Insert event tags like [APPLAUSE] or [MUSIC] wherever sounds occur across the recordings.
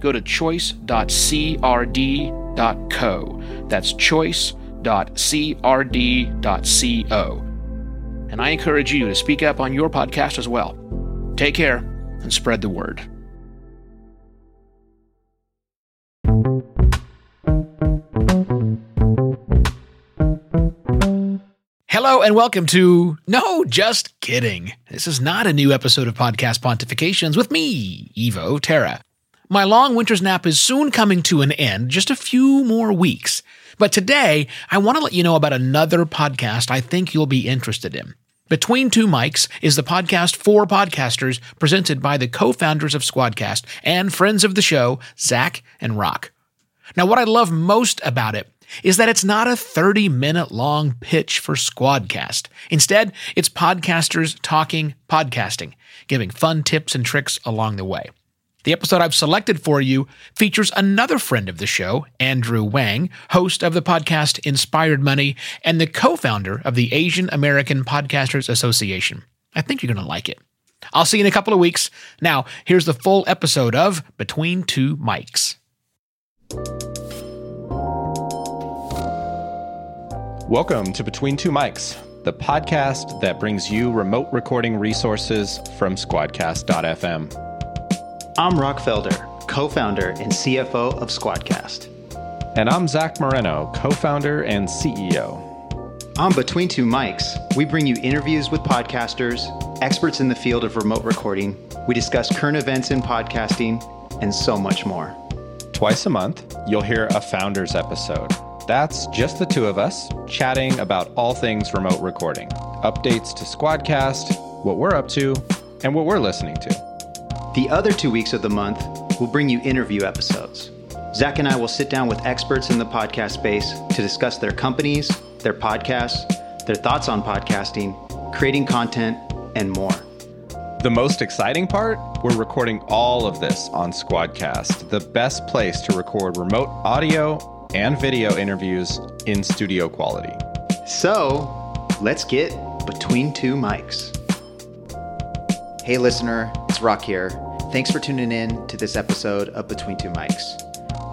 go to choice.crd.co. That's choice.crd.co. And I encourage you to speak up on your podcast as well. Take care and spread the word. Hello and welcome to No, just kidding. This is not a new episode of Podcast Pontifications with me, Evo Terra. My long winter's nap is soon coming to an end, just a few more weeks. But today, I want to let you know about another podcast I think you'll be interested in. Between Two Mics is the podcast for podcasters presented by the co founders of Squadcast and friends of the show, Zach and Rock. Now, what I love most about it is that it's not a 30 minute long pitch for Squadcast. Instead, it's podcasters talking podcasting, giving fun tips and tricks along the way. The episode I've selected for you features another friend of the show, Andrew Wang, host of the podcast Inspired Money and the co founder of the Asian American Podcasters Association. I think you're going to like it. I'll see you in a couple of weeks. Now, here's the full episode of Between Two Mics. Welcome to Between Two Mics, the podcast that brings you remote recording resources from squadcast.fm. I'm Rock Felder, co founder and CFO of Squadcast. And I'm Zach Moreno, co founder and CEO. On Between Two Mics, we bring you interviews with podcasters, experts in the field of remote recording. We discuss current events in podcasting, and so much more. Twice a month, you'll hear a founders episode. That's just the two of us chatting about all things remote recording, updates to Squadcast, what we're up to, and what we're listening to. The other two weeks of the month will bring you interview episodes. Zach and I will sit down with experts in the podcast space to discuss their companies, their podcasts, their thoughts on podcasting, creating content, and more. The most exciting part? We're recording all of this on Squadcast, the best place to record remote audio and video interviews in studio quality. So, let's get between two mics. Hey, listener, it's Rock here. Thanks for tuning in to this episode of Between Two Mics.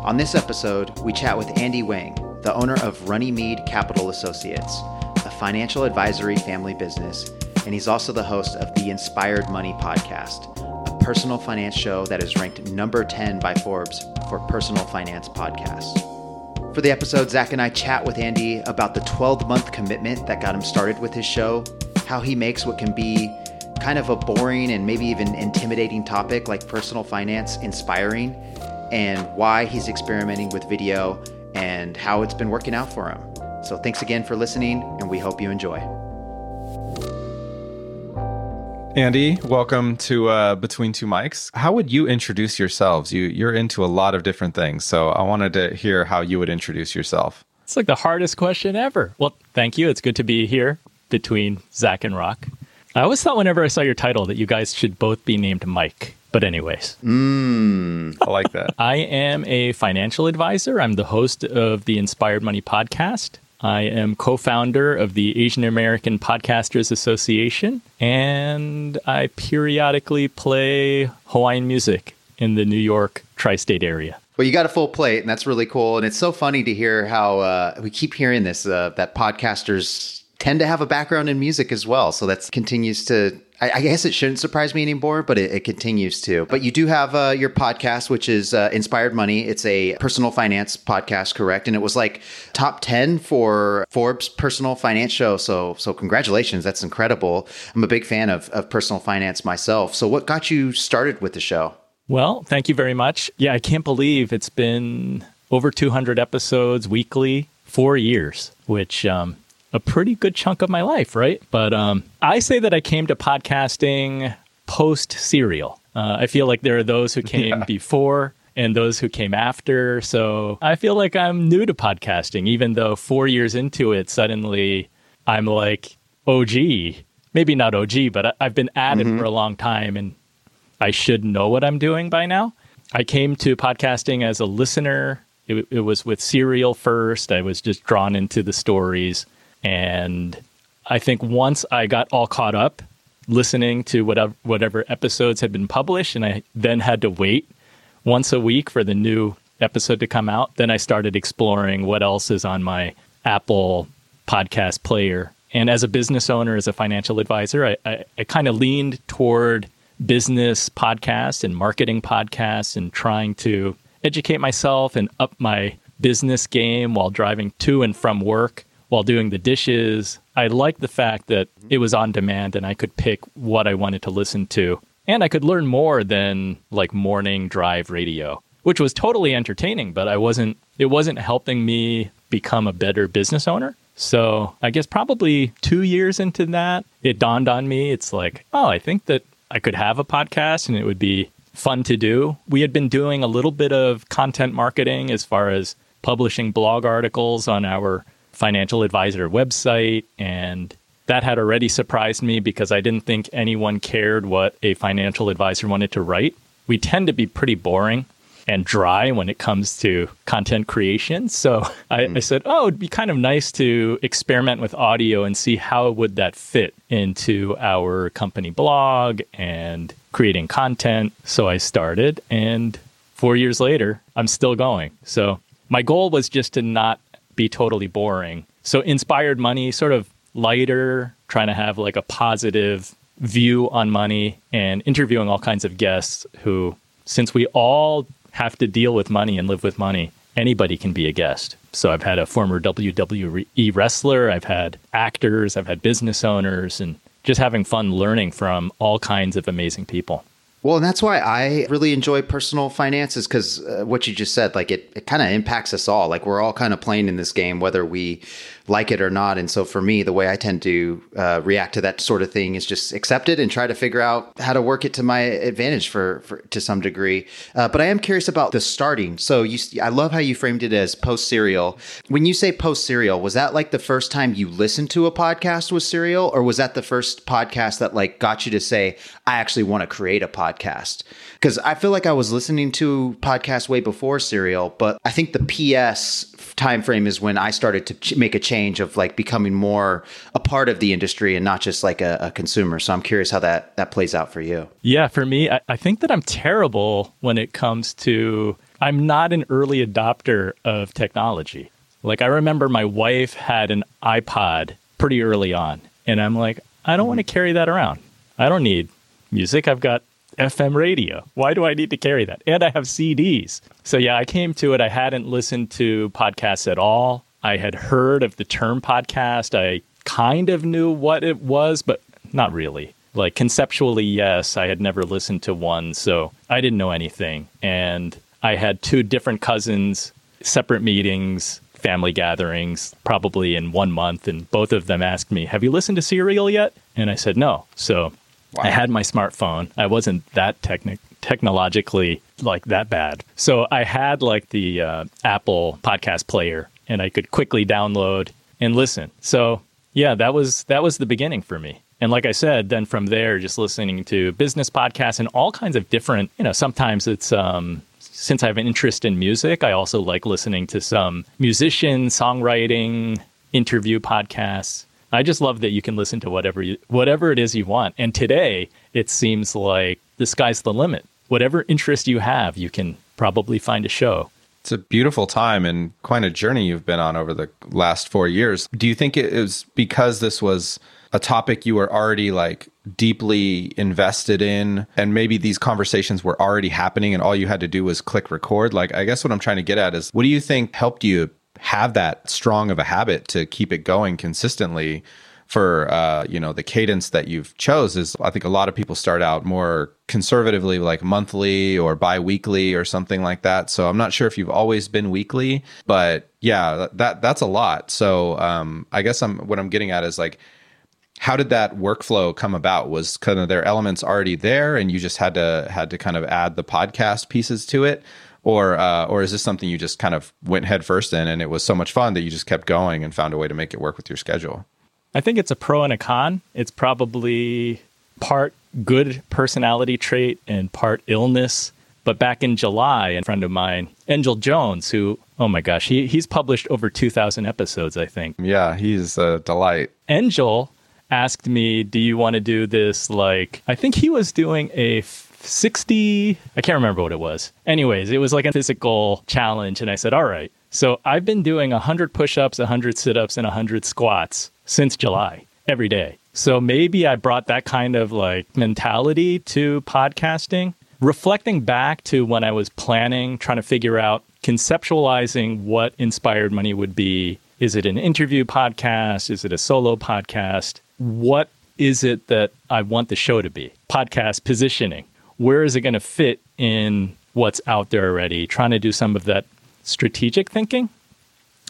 On this episode, we chat with Andy Wang, the owner of Runnymede Capital Associates, a financial advisory family business, and he's also the host of the Inspired Money podcast, a personal finance show that is ranked number 10 by Forbes for personal finance podcasts. For the episode, Zach and I chat with Andy about the 12 month commitment that got him started with his show, how he makes what can be kind of a boring and maybe even intimidating topic like personal finance inspiring and why he's experimenting with video and how it's been working out for him. So thanks again for listening and we hope you enjoy. Andy, welcome to uh, Between Two Mics. How would you introduce yourselves? You you're into a lot of different things, so I wanted to hear how you would introduce yourself. It's like the hardest question ever. Well, thank you. It's good to be here between Zach and Rock. I always thought whenever I saw your title that you guys should both be named Mike. But, anyways, mm, I like that. I am a financial advisor. I'm the host of the Inspired Money podcast. I am co founder of the Asian American Podcasters Association, and I periodically play Hawaiian music in the New York tri state area. Well, you got a full plate, and that's really cool. And it's so funny to hear how uh, we keep hearing this uh, that podcasters tend to have a background in music as well. So that continues to, I, I, guess it shouldn't surprise me anymore, but it, it continues to. But you do have uh, your podcast, which is uh, Inspired Money. It's a personal finance podcast, correct? And it was like top 10 for Forbes personal finance show. So, so congratulations. That's incredible. I'm a big fan of, of personal finance myself. So what got you started with the show? Well, thank you very much. Yeah, I can't believe it's been over 200 episodes weekly, four years, which um, a pretty good chunk of my life, right? But um, I say that I came to podcasting post serial. Uh, I feel like there are those who [LAUGHS] came yeah. before and those who came after. So I feel like I'm new to podcasting, even though four years into it, suddenly I'm like OG. Maybe not OG, but I- I've been at it for a long time and I should know what I'm doing by now. I came to podcasting as a listener. It, it was with Serial first. I was just drawn into the stories. And I think once I got all caught up listening to whatever, whatever episodes had been published, and I then had to wait once a week for the new episode to come out, then I started exploring what else is on my Apple podcast player. And as a business owner, as a financial advisor, I, I, I kind of leaned toward business podcasts and marketing podcasts and trying to educate myself and up my business game while driving to and from work, while doing the dishes. I liked the fact that mm-hmm. it was on demand and I could pick what I wanted to listen to. And I could learn more than like morning drive radio, which was totally entertaining, but I wasn't it wasn't helping me become a better business owner. So, I guess probably 2 years into that, it dawned on me it's like, oh, I think that I could have a podcast and it would be fun to do. We had been doing a little bit of content marketing as far as publishing blog articles on our financial advisor website and that had already surprised me because I didn't think anyone cared what a financial advisor wanted to write. We tend to be pretty boring and dry when it comes to content creation. So [LAUGHS] I, I, hmm. said, oh, it'd be kind of nice to experiment with audio and see how would that fit into our company blog and creating content. So I started and four years later, I'm still going. So my goal was just to not be totally boring. So inspired money, sort of lighter, trying to have like a positive view on money and interviewing all kinds of guests who, since we all have to deal with money and live with money, anybody can be a guest. So I've had a former WWE wrestler, I've had actors, I've had business owners, and just having fun learning from all kinds of amazing people. Well, and that's why I really enjoy personal finances because uh, what you just said, like it, it kind of impacts us all. Like we're all kind of playing in this game, whether we like it or not. And so for me, the way I tend to uh, react to that sort of thing is just accept it and try to figure out how to work it to my advantage for, for to some degree. Uh, but I am curious about the starting. So you, I love how you framed it as post serial. When you say post serial, was that like the first time you listened to a podcast with serial, or was that the first podcast that like got you to say, I actually want to create a podcast? Because I feel like I was listening to podcasts way before serial, but I think the PS time frame is when I started to ch- make a change of like becoming more a part of the industry and not just like a, a, consumer. So I'm curious how that that plays out for you. Yeah, for me, I, I think that I'm terrible when it comes to I'm not an early adopter of technology. Like I remember my wife had an iPod pretty early on, and I'm like, I don't mm-hmm. want to carry that around. I don't need music. I've got FM radio. Why do I need to carry that? And I have CDs. So, yeah, I came to it. I hadn't listened to podcasts at all. I had heard of the term podcast. I kind of knew what it was, but not really. Like conceptually, yes, I had never listened to one. So, I didn't know anything. And I had two different cousins, separate meetings, family gatherings, probably in one month. And both of them asked me, Have you listened to Serial yet? And I said, No. So, Wow. I had my smartphone. I wasn't that technic technologically like that bad. So I had like the uh, Apple podcast player and I could quickly download and listen. So yeah, that was that was the beginning for me. And like I said, then from there, just listening to business podcasts and all kinds of different, you know, sometimes it's um, since I have an interest in music, I also like listening to some musician songwriting interview podcasts. I just love that you can listen to whatever you, whatever it is you want. And today, it seems like the sky's the limit. Whatever interest you have, you can probably find a show. It's a beautiful time and quite a journey you've been on over the last four years. Do you think it was because this was a topic you were already like deeply invested in and maybe these conversations were already happening and all you had to do was click record? Like, I guess what I'm trying to get at is what do you think helped you have that strong of a habit to keep it going consistently for uh, you know the cadence that you've chose is i think a lot of people start out more conservatively like monthly or bi-weekly or something like that. So i'm not sure if you've always been weekly but yeah that that's a lot. So um, i guess i'm what i'm getting at is like how did that workflow come about? Was kind of their elements already there and you just had to had to kind of add the podcast pieces to it or uh, or is this something you just kind of went headfirst in, and it was so much fun that you just kept going and found a way to make it work with your schedule? I think it's a pro and a con. It's probably part good personality trait and part illness. But back in July, a friend of mine, Angel Jones, who, oh my gosh, he, he's published over 2,000 episodes, I think. Yeah, he's a delight. Angel asked me, Do you want to do this? Like, I think he was doing a 60, I can't remember what it was. Anyways, it was like a physical challenge. And I said, All right. So I've been doing 100 push ups, 100 sit ups, and 100 squats since July every day. So maybe I brought that kind of like mentality to podcasting. Reflecting back to when I was planning, trying to figure out conceptualizing what inspired money would be. Is it an interview podcast? Is it a solo podcast? What is it that I want the show to be? Podcast positioning. Where is it going to fit in what's out there already? Trying to do some of that strategic thinking.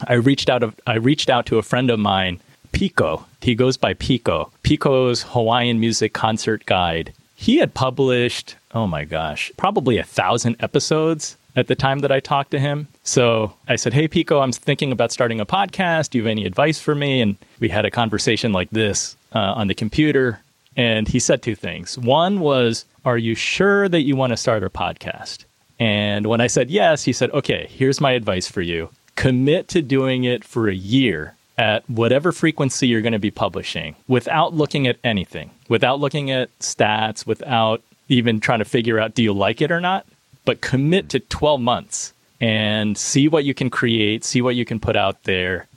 I reached out of I reached out to a friend of mine Pico. He goes by Pico. Pico's Hawaiian Music Concert Guide. He had published, oh my gosh, probably a thousand episodes at the time that I talked to him. So I said, Hey, Pico, I'm thinking about starting a podcast. Do you have any advice for me? And we had a conversation like this uh, on the computer. And he said two things. One was, Are you sure that you want to start a podcast? And when I said yes, he said, Okay, here's my advice for you commit to doing it for a year at whatever frequency you're going to be publishing without looking at anything, without looking at stats, without even trying to figure out do you like it or not, but commit to 12 months and see what you can create, see what you can put out there,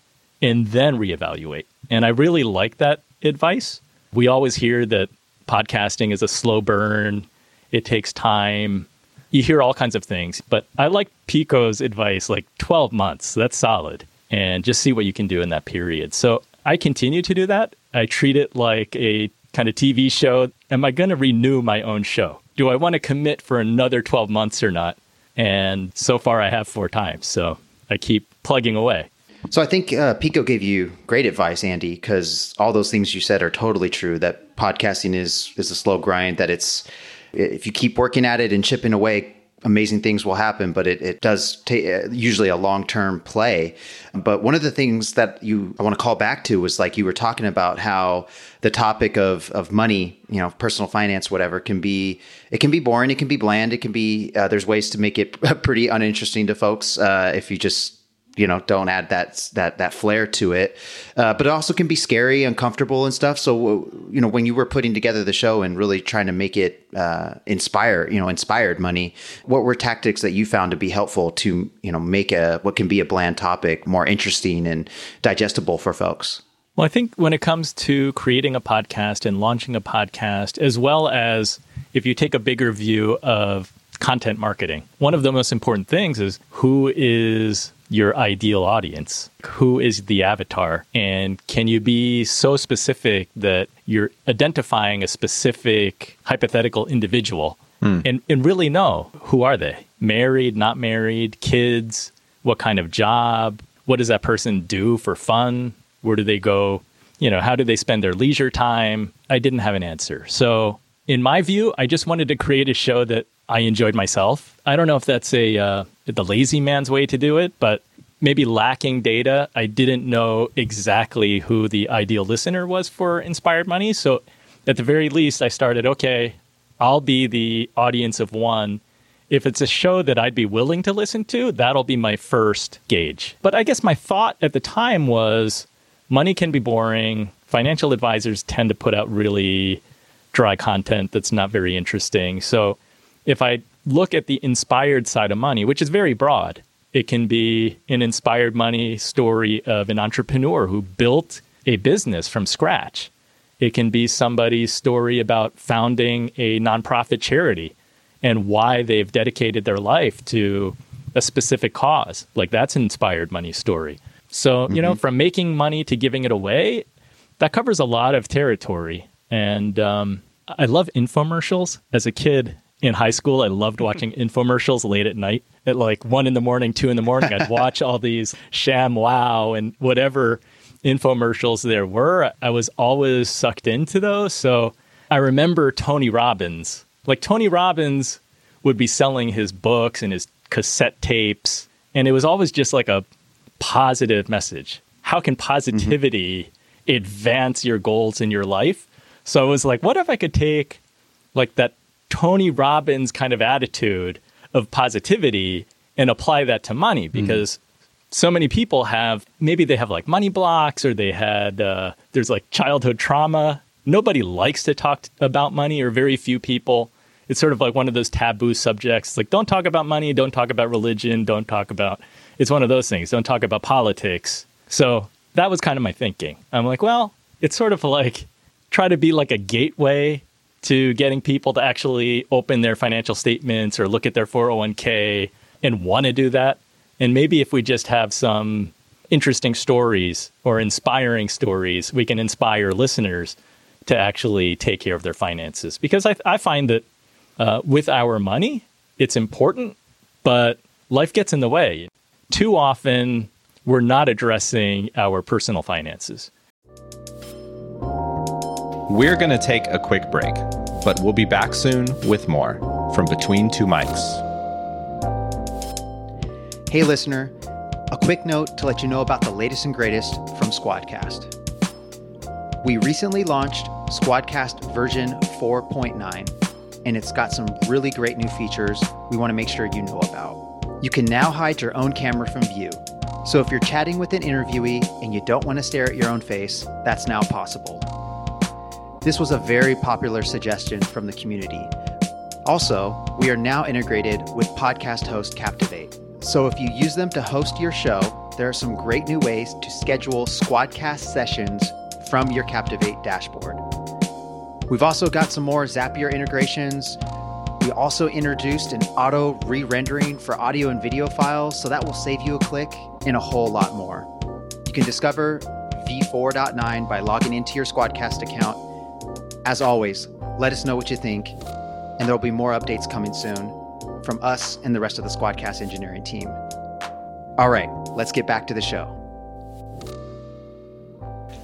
and then reevaluate. And I really like that advice. We always hear that podcasting is a slow burn, it takes time. You hear all kinds of things, but I like Pico's advice like 12 months. That's solid and just see what you can do in that period. So I continue to do that. I treat it like a kind of TV show. Am I going to renew my own show? Do I want to commit for another 12 months or not? And so far, I have four times. So I keep plugging away. So I think uh, Pico gave you great advice, Andy, because all those things you said are totally true. That podcasting is is a slow grind. That it's if you keep working at it and chipping away, amazing things will happen, but it, it does take uh, usually a long term play. But one of the things that you I want to call back to was like you were talking about how the topic of of money, you know, personal finance, whatever, can be it can be boring, it can be bland, it can be uh, there's ways to make it [LAUGHS] pretty uninteresting to folks uh, if you just you know don't add that that that flair to it. Uh, but it also can be scary uncomfortable and stuff. So you know when you were putting together the show and really trying to make it uh, inspire you know inspired money what were tactics that you found to be helpful to you know make a what can be a bland topic more interesting and digestible for folks? Well i think when it comes to creating a podcast and launching a podcast as well as if you take a bigger view of content marketing one of the most important things is who is your ideal audience? Who is the avatar? And can you be so specific that you're identifying a specific hypothetical individual mm. and, and really know who are they? Married, not married, kids, what kind of job? What does that person do for fun? Where do they go? You know, how do they spend their leisure time? I didn't have an answer. So, in my view, I just wanted to create a show that I enjoyed myself. I don't know if that's a uh, the lazy man's way to do it, but maybe lacking data, I didn't know exactly who the ideal listener was for Inspired Money. So at the very least, I started, okay, I'll be the audience of one. If it's a show that I'd be willing to listen to, that'll be my first gauge. But I guess my thought at the time was money can be boring. Financial advisors tend to put out really dry content that's not very interesting. So if I look at the inspired side of money, which is very broad, it can be an inspired money story of an entrepreneur who built a business from scratch. It can be somebody's story about founding a nonprofit charity and why they've dedicated their life to a specific cause. Like that's an inspired money story. So, mm-hmm. you know, mm-hmm. from making money to giving it away, that covers a lot of territory. And um, I love infomercials. As a kid, in high school, I loved [LAUGHS] watching infomercials late at night at like one in the morning, two in the morning. I'd watch all these ShamWow and whatever infomercials there were. I was always sucked into those. So I remember Tony Robbins. Like Tony Robbins would be selling his books and his cassette tapes, and it was always just like a positive message. How can positivity mm-hmm. advance your goals in your life? So I was like, what if I could take like that Tony Robbins kind of attitude of positivity and apply that to money? Mm-hmm. Because mm-hmm. so many people have maybe they have like money blocks or they had uh, there's like childhood trauma. Nobody likes to talk about money, or very few people it's sort of like one of those taboo subjects. Like, don't talk about money, don't talk about religion, don't talk about. It's one of those things. Don't talk about politics. So that was kind of my thinking. I'm like, well, it's sort of like try to be like a gateway to getting people to actually open their financial statements or look at their 401k and want to do that. And maybe if we just have some interesting stories or inspiring stories, we can inspire listeners to actually take care of their finances. Because I, I find that uh, with our money. It's important, but life gets in the way. Too often, we're not addressing our personal finances. We're going to take a quick break, but we'll be back soon with more from Between Two Mics. Hey, listener, a quick note to let you know about the latest and greatest from Squadcast. We recently launched Squadcast version 4.9 and it's got some really great new features we want to make sure you know about. You can now hide your own camera from view. So if you're chatting with an interviewee and you don't want to stare at your own face, that's now possible. This was a very popular suggestion from the community. Also, we are now integrated with podcast host Captivate. So if you use them to host your show, there are some great new ways to schedule Squadcast sessions from your Captivate dashboard. We've also got some more Zapier integrations. We also introduced an auto re rendering for audio and video files, so that will save you a click and a whole lot more. You can discover v4.9 by logging into your Squadcast account. As always, let us know what you think, and there will be more updates coming soon from us and the rest of the Squadcast engineering team. All right, let's get back to the show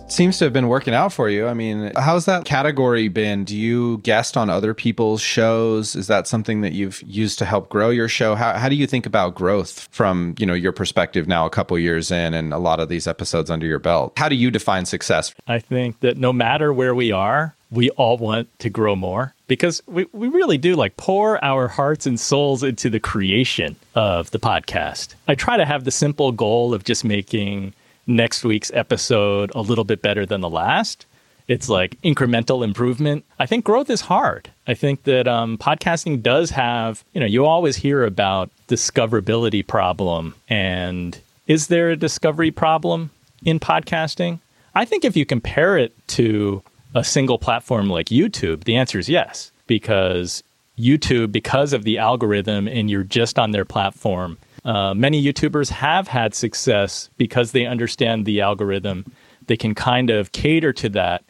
seems to have been working out for you. I mean, how's that category been? Do you guest on other people's shows? Is that something that you've used to help grow your show? How, how do you think about growth from, you know, your perspective now a couple years in and a lot of these episodes under your belt? How do you define success? I think that no matter where we are, we all want to grow more because we, we really do like pour our hearts and souls into the creation of the podcast. I try to have the simple goal of just making next week's episode a little bit better than the last. It's like incremental improvement. I think growth is hard. I think that um, podcasting does have, you know, you always hear about discoverability problem. And is there a discovery problem in podcasting? I think if you compare it to a single platform like YouTube, the answer is yes, because YouTube, because of the algorithm and you're just on their platform, uh, many YouTubers have had success because they understand the algorithm. They can kind of cater to that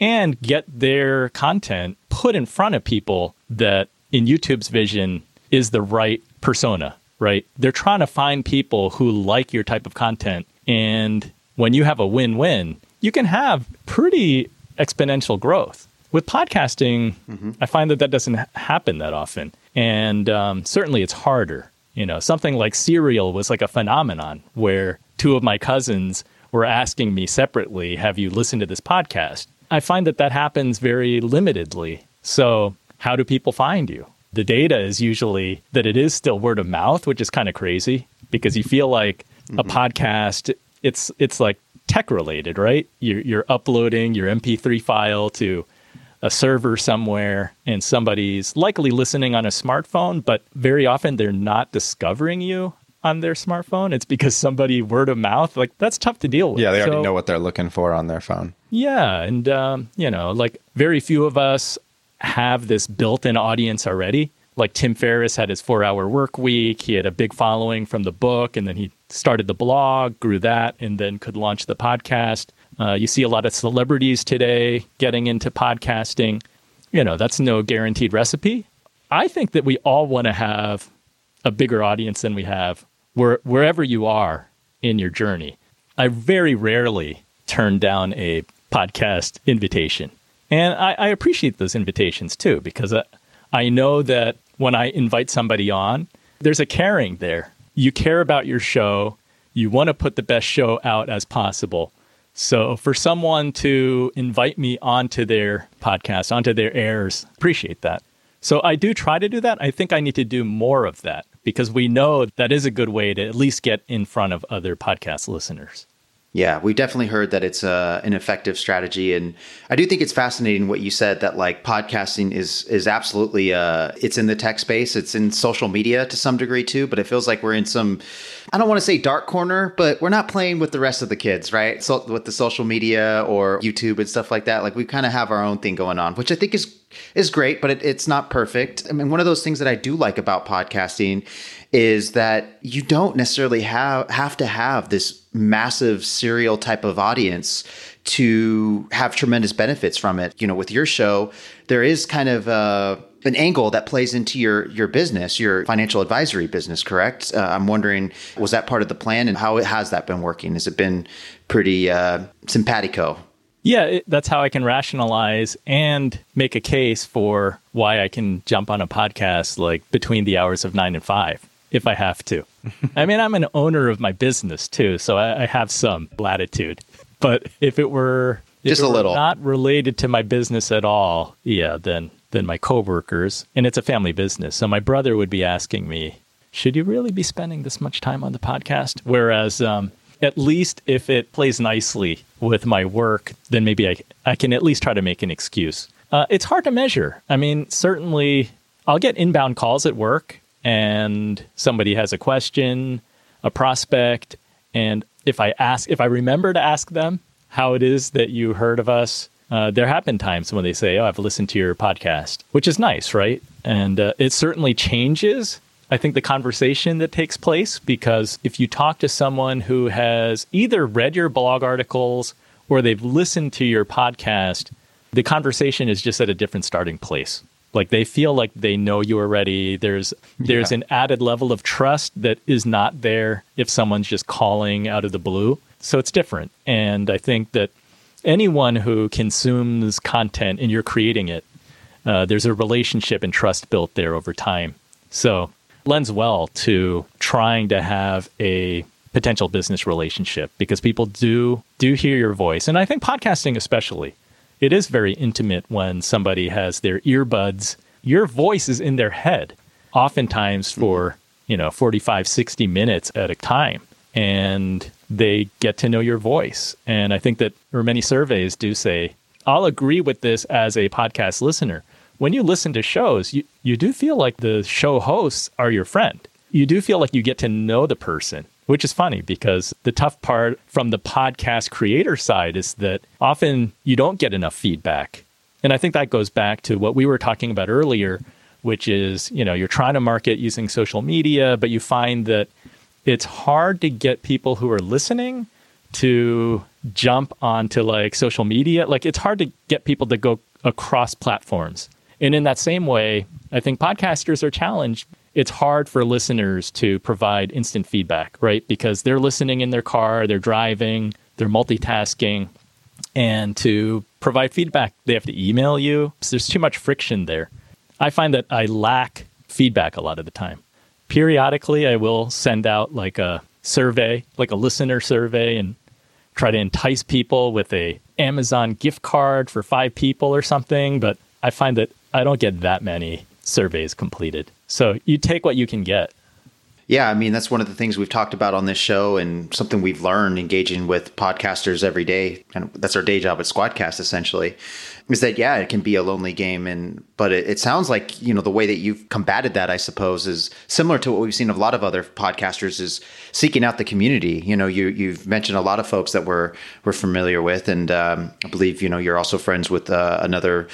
and get their content put in front of people that, in YouTube's vision, is the right persona, right? They're trying to find people who like your type of content. And when you have a win win, you can have pretty exponential growth. With podcasting, mm-hmm. I find that that doesn't happen that often. And um, certainly it's harder. You know, something like Serial was like a phenomenon where two of my cousins were asking me separately, Have you listened to this podcast? I find that that happens very limitedly. So, how do people find you? The data is usually that it is still word of mouth, which is kind of crazy because you feel like mm-hmm. a podcast, it's, it's like tech related, right? You're, you're uploading your MP3 file to a server somewhere and somebody's likely listening on a smartphone, but very often they're not discovering you on their smartphone. It's because somebody word of mouth, like that's tough to deal with. Yeah, they already so, know what they're looking for on their phone. Yeah. And, um, you know, like very few of us have this built in audience already. Like Tim Ferriss had his four hour work week. He had a big following from the book, and then he started the blog, grew that, and then could launch the podcast. Uh, you see a lot of celebrities today getting into podcasting. You know, that's no guaranteed recipe. I think that we all want to have a bigger audience than we have where, wherever you are in your journey. I very rarely turn down a podcast invitation. And I, I appreciate those invitations too, because I, I know that when I invite somebody on, there's a caring there. You care about your show. You want to put the best show out as possible. So for someone to invite me onto their podcast, onto their airs, appreciate that. So I do try to do that. I think I need to do more of that because we know that is a good way to at least get in front of other podcast listeners. Yeah, we've definitely heard that it's uh, an effective strategy, and I do think it's fascinating what you said that like podcasting is is absolutely uh, it's in the tech space, it's in social media to some degree too, but it feels like we're in some I don't want to say dark corner, but we're not playing with the rest of the kids, right? So with the social media or YouTube and stuff like that, like we kind of have our own thing going on, which I think is is great, but it, it's not perfect. I mean, one of those things that I do like about podcasting is that you don't necessarily have have to have this massive serial type of audience to have tremendous benefits from it. You know, with your show, there is kind of uh, an angle that plays into your your business, your financial advisory business. Correct? Uh, I'm wondering, was that part of the plan, and how has that been working? Has it been pretty uh, simpatico? Yeah, it, that's how I can rationalize and make a case for why I can jump on a podcast like between the hours of nine and five if I have to. [LAUGHS] I mean, I'm an owner of my business too, so I, I have some latitude. But if it were if just it a were little not related to my business at all, yeah, then then my coworkers, and it's a family business, so my brother would be asking me, "Should you really be spending this much time on the podcast?" Whereas, um, at least if it plays nicely with my work, then maybe I I can at least try to make an excuse. Uh, it's hard to measure. I mean, certainly I'll get inbound calls at work and somebody has a question, a prospect, and if I ask, if I remember to ask them how it is that you heard of us, uh, there have been times when they say, "Oh, I've listened to your podcast," which is nice, right? And uh, it certainly changes. I think the conversation that takes place because if you talk to someone who has either read your blog articles or they've listened to your podcast, the conversation is just at a different starting place. Like they feel like they know you already. There's there's yeah. an added level of trust that is not there if someone's just calling out of the blue. So it's different. And i think that anyone who consumes content and you're creating it uh, there's a relationship and trust built there over time. So lends well to trying to have a potential business relationship because people do do hear your voice and i think podcasting especially it is very intimate when somebody has their earbuds. Your voice is in their head, oftentimes mm-hmm. for, you know, 45, 60 minutes at a time. And they get to know your voice. And I think that, or many surveys do say, I'll agree with this as a podcast listener. When you listen to shows, you, you do feel like the show hosts are your friend. You do feel like you get to know the person which is funny because the tough part from the podcast creator side is that often you don't get enough feedback. And I think that goes back to what we were talking about earlier, which is, you know, you're trying to market using social media, but you find that it's hard to get people who are listening to jump onto like social media. Like it's hard to get people to go across platforms. And in that same way, I think podcasters are challenged it's hard for listeners to provide instant feedback, right? Because they're listening in their car, they're driving, they're multitasking. And to provide feedback, they have to email you. So there's too much friction there. I find that I lack feedback a lot of the time. Periodically, I will send out like a survey, like a listener survey, and try to entice people with a Amazon gift card for five people or something. But I find that I don't get that many surveys completed. So you take what you can get. Yeah, I mean, that's one of the things we've talked about on this show and something we've learned engaging with podcasters every day. And that's our day job at Squadcast, essentially, is that, yeah, it can be a lonely game. And, but it, it sounds like, you know, the way that you've combated that, I suppose, is similar to what we've seen of a lot of other podcasters is seeking out the community. You know, you, you've mentioned a lot of folks that we're, we're familiar with. And um, I believe, you know, you're also friends with uh, another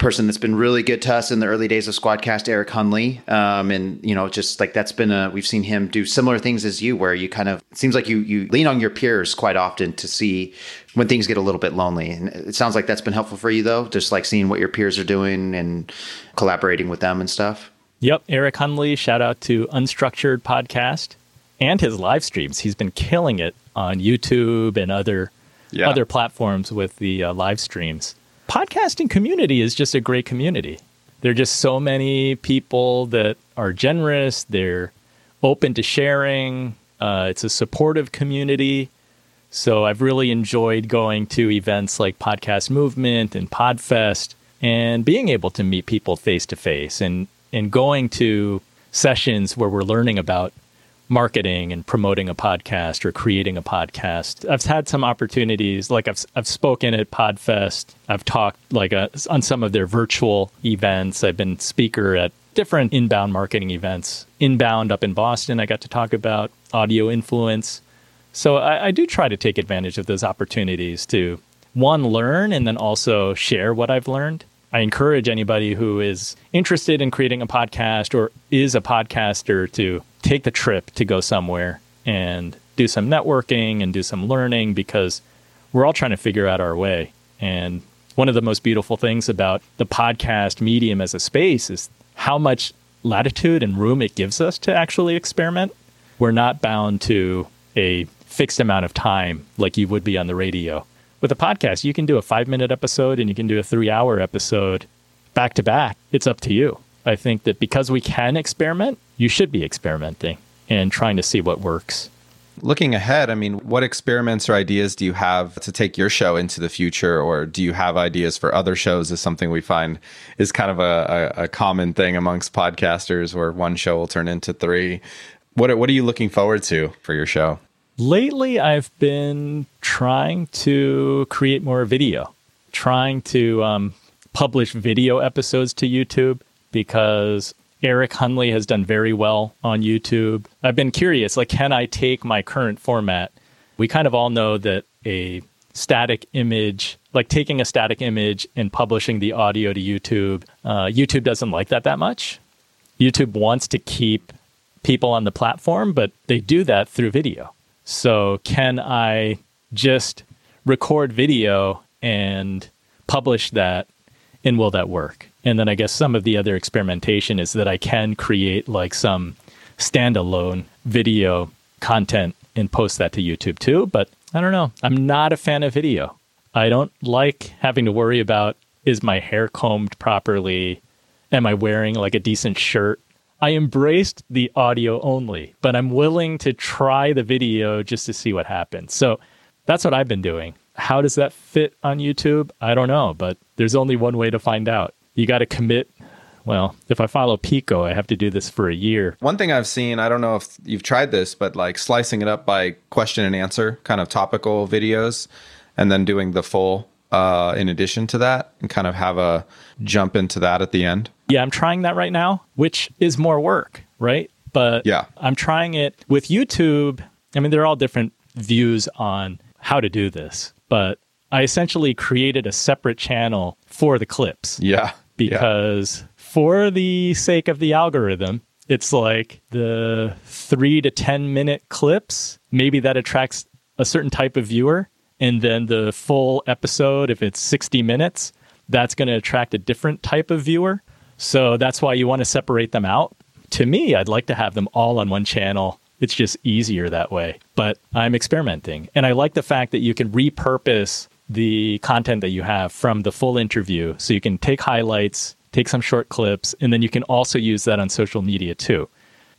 person that's been really good to us in the early days of Squadcast, Eric Hunley. Um, and you know, just like that's been a we've seen him do similar things as you, where you kind of it seems like you you lean on your peers quite often to see when things get a little bit lonely. And it sounds like that's been helpful for you though, just like seeing what your peers are doing and collaborating with them and stuff. Yep, Eric Hunley, shout out to Unstructured Podcast and his live streams. He's been killing it on YouTube and other yeah. other platforms with the uh, live streams podcasting community is just a great community. There are just so many people that are generous. They're open to sharing. Uh, it's a supportive community. So I've really enjoyed going to events like Podcast Movement and Podfest and being able to meet people face to face and and going to sessions where we're learning about marketing and promoting a podcast or creating a podcast. I've had some opportunities, like I've I've spoken at Podfest. I've talked like a, uh, on some of their virtual events. I've been speaker at different inbound marketing events. Inbound up in Boston, I got to talk about audio influence. So I, I do try to take advantage of those opportunities to one learn and then also share what I've learned. I encourage anybody who is interested in creating a podcast or is a podcaster to take the trip to go somewhere and do some networking and do some learning because we're all trying to figure out our way. And one of the most beautiful things about the podcast medium as a space is how much latitude and room it gives us to actually experiment. We're not bound to a fixed amount of time like you would be on the radio with a podcast, you can do a five minute episode and you can do a three hour episode back to back. It's up to you. I think that because we can experiment, you should be experimenting and trying to see what works. Looking ahead, I mean, what experiments or ideas do you have to take your show into the future? Or do you have ideas for other shows? Is something we find is kind of a, a, a common thing amongst podcasters where one show will turn into three. What, what are you looking forward to for your show? Lately, I've been trying to create more video, trying to um, publish video episodes to YouTube because Eric Hunley has done very well on YouTube. I've been curious, like, can I take my current format? We kind of all know that a static image, like taking a static image and publishing the audio to YouTube, uh, YouTube doesn't like that that much. YouTube wants to keep people on the platform, but they do that through video. So, can I just record video and publish that? And will that work? And then I guess some of the other experimentation is that I can create like some standalone video content and post that to YouTube too. But I don't know. I'm not a fan of video. I don't like having to worry about is my hair combed properly? Am I wearing like a decent shirt? I embraced the audio only, but I'm willing to try the video just to see what happens. So that's what I've been doing. How does that fit on YouTube? I don't know, but there's only one way to find out. You got to commit. Well, if I follow Pico, I have to do this for a year. One thing I've seen, I don't know if you've tried this, but like slicing it up by question and answer, kind of topical videos, and then doing the full uh, in addition to that and kind of have a jump into that at the end? Yeah, I'm trying that right now, which is more work, right? But yeah, I'm trying it with YouTube. I mean, there are all different views on how to do this, but I essentially created a separate channel for the clips. Yeah. Because yeah. for the sake of the algorithm, it's like the three to 10 minute clips, maybe that attracts a certain type of viewer and then the full episode if it's 60 minutes that's going to attract a different type of viewer so that's why you want to separate them out. To me i'd like to have them all on one channel. It's just easier that way. But i'm experimenting. And i like the fact that you can repurpose the content that you have from the full interview. So you can take highlights take some short clips and then you can also use that on social media too.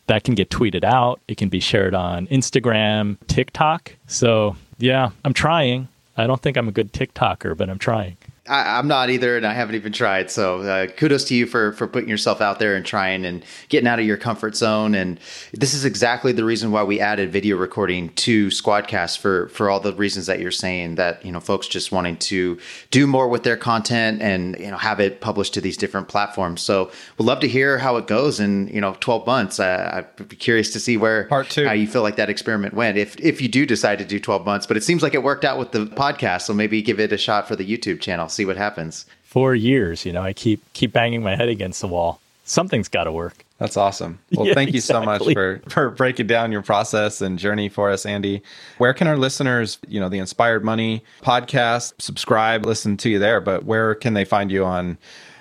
That can get tweeted out. It can be shared on instagram tiktok. So yeah, I'm trying. I don't think I'm a good TikToker, but I'm trying. I, am not either, and I haven't even tried. So uh, kudos to you for for putting yourself out there and trying and getting out of your comfort zone. And this is exactly the reason why we added video recording to Squadcast for for all the reasons that you're saying. That you know, folks just wanting to do more with their content and you know have it published to these different platforms. So we'd love to hear how it goes in you know 12 months. Uh, I'd be curious to see where part two how you feel like that experiment went. If if you do decide to do 12 months, but it seems like it worked out with the podcast. So maybe give it a shot for the YouTube channel see what happens. Four years, you know, I keep keep banging my head against the wall. Something's got to work. That's awesome. Well, [LAUGHS] yeah, thank you exactly. so much for for breaking down your process and journey for us, Andy. Where can our listeners, you know, the Inspired Money podcast, subscribe, listen to you there, but where can they find you on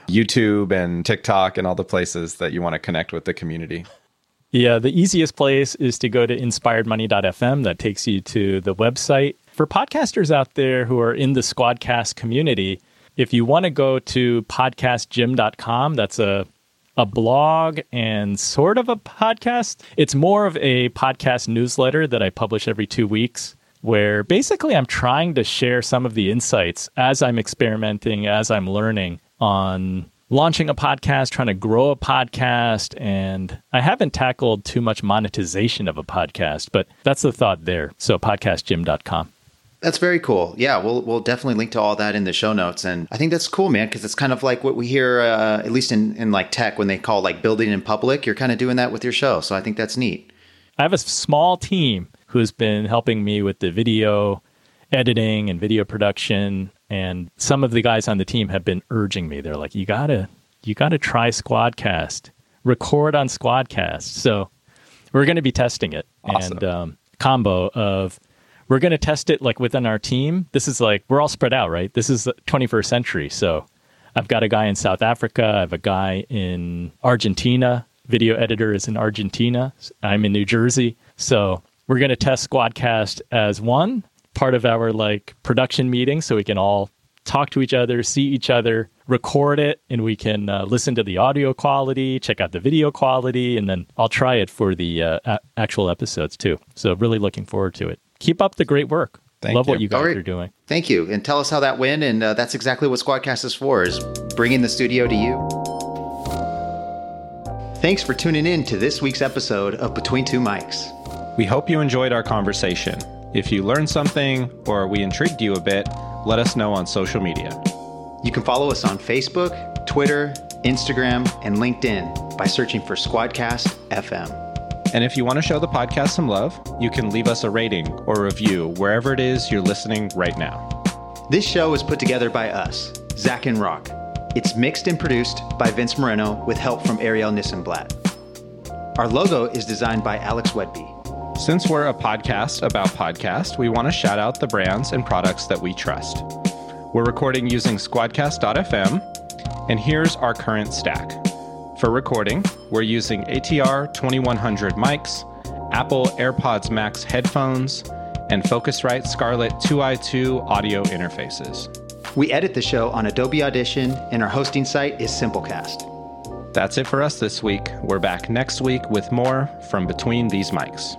YouTube and TikTok and all the places that you want to connect with the community? Yeah, the easiest place is to go to inspiredmoney.fm. That takes you to the website for podcasters out there who are in the Squadcast community, if you want to go to podcastgym.com, that's a a blog and sort of a podcast. It's more of a podcast newsletter that I publish every 2 weeks where basically I'm trying to share some of the insights as I'm experimenting, as I'm learning on launching a podcast, trying to grow a podcast, and I haven't tackled too much monetization of a podcast, but that's the thought there. So podcastgym.com. That's very cool. Yeah, we'll we'll definitely link to all that in the show notes, and I think that's cool, man, because it's kind of like what we hear, uh, at least in in like tech, when they call like building in public. You're kind of doing that with your show, so I think that's neat. I have a small team who's been helping me with the video editing and video production, and some of the guys on the team have been urging me. They're like, "You gotta, you gotta try Squadcast, record on Squadcast." So we're going to be testing it, Awesome. and um, combo of we're going to test it like within our team. This is like we're all spread out, right? This is the 21st century. So I've got a guy in South Africa, I have a guy in Argentina. Video editor is in Argentina. I'm in New Jersey. So we're going to test Squadcast as one part of our like production meeting so we can all talk to each other, see each other, record it, and we can uh, listen to the audio quality, check out the video quality, and then I'll try it for the uh, a- actual episodes too. So really looking forward to it. Keep up the great work. Thank Love you. what you guys All right. are doing. Thank you, and tell us how that went. And uh, that's exactly what Squadcast is for: is bringing the studio to you. Thanks for tuning in to this week's episode of Between Two Mics. We hope you enjoyed our conversation. If you learned something or we intrigued you a bit, let us know on social media. You can follow us on Facebook, Twitter, Instagram, and LinkedIn by searching for Squadcast FM. And if you want to show the podcast some love, you can leave us a rating or review wherever it is you're listening right now. This show is put together by us, Zach and Rock. It's mixed and produced by Vince Moreno with help from Ariel Nissenblatt. Our logo is designed by Alex Wedby. Since we're a podcast about podcast, we want to shout out the brands and products that we trust. We're recording using squadcast.fm, and here's our current stack. For recording, we're using ATR 2100 mics, Apple AirPods Max headphones, and Focusrite Scarlett 2i2 audio interfaces. We edit the show on Adobe Audition, and our hosting site is Simplecast. That's it for us this week. We're back next week with more from between these mics.